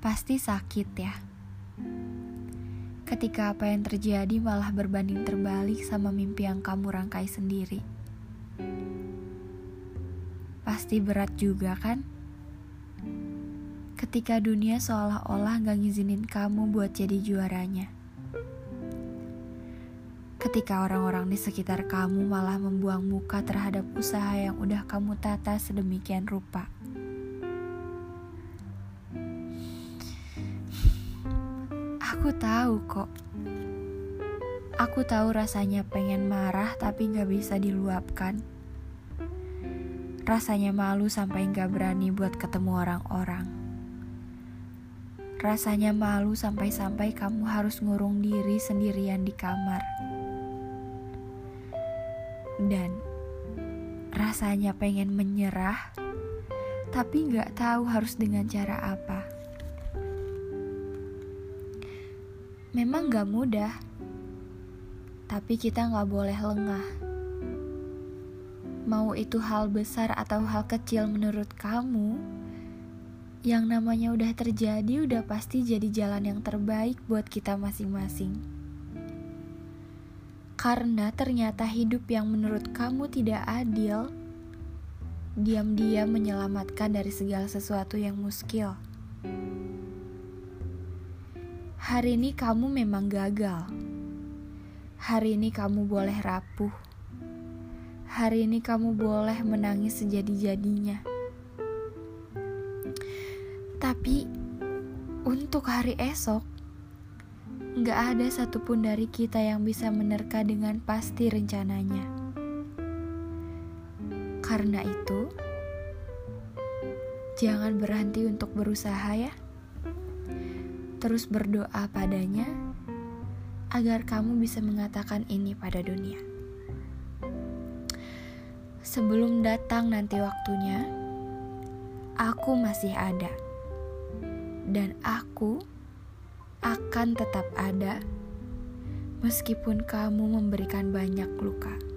Pasti sakit ya. Ketika apa yang terjadi malah berbanding terbalik sama mimpi yang kamu rangkai sendiri. Pasti berat juga kan? Ketika dunia seolah-olah gak ngizinin kamu buat jadi juaranya. Ketika orang-orang di sekitar kamu malah membuang muka terhadap usaha yang udah kamu tata sedemikian rupa. Aku tahu kok. Aku tahu rasanya pengen marah tapi gak bisa diluapkan. Rasanya malu sampai gak berani buat ketemu orang-orang. Rasanya malu sampai-sampai kamu harus ngurung diri sendirian di kamar. Dan rasanya pengen menyerah, tapi gak tahu harus dengan cara apa. Memang gak mudah, tapi kita gak boleh lengah. Mau itu hal besar atau hal kecil menurut kamu, yang namanya udah terjadi udah pasti jadi jalan yang terbaik buat kita masing-masing. Karena ternyata hidup yang menurut kamu tidak adil, diam-diam menyelamatkan dari segala sesuatu yang muskil. Hari ini kamu memang gagal. Hari ini kamu boleh rapuh. Hari ini kamu boleh menangis sejadi-jadinya. Tapi untuk hari esok, gak ada satupun dari kita yang bisa menerka dengan pasti rencananya. Karena itu, jangan berhenti untuk berusaha ya terus berdoa padanya agar kamu bisa mengatakan ini pada dunia. Sebelum datang nanti waktunya, aku masih ada, dan aku akan tetap ada meskipun kamu memberikan banyak luka.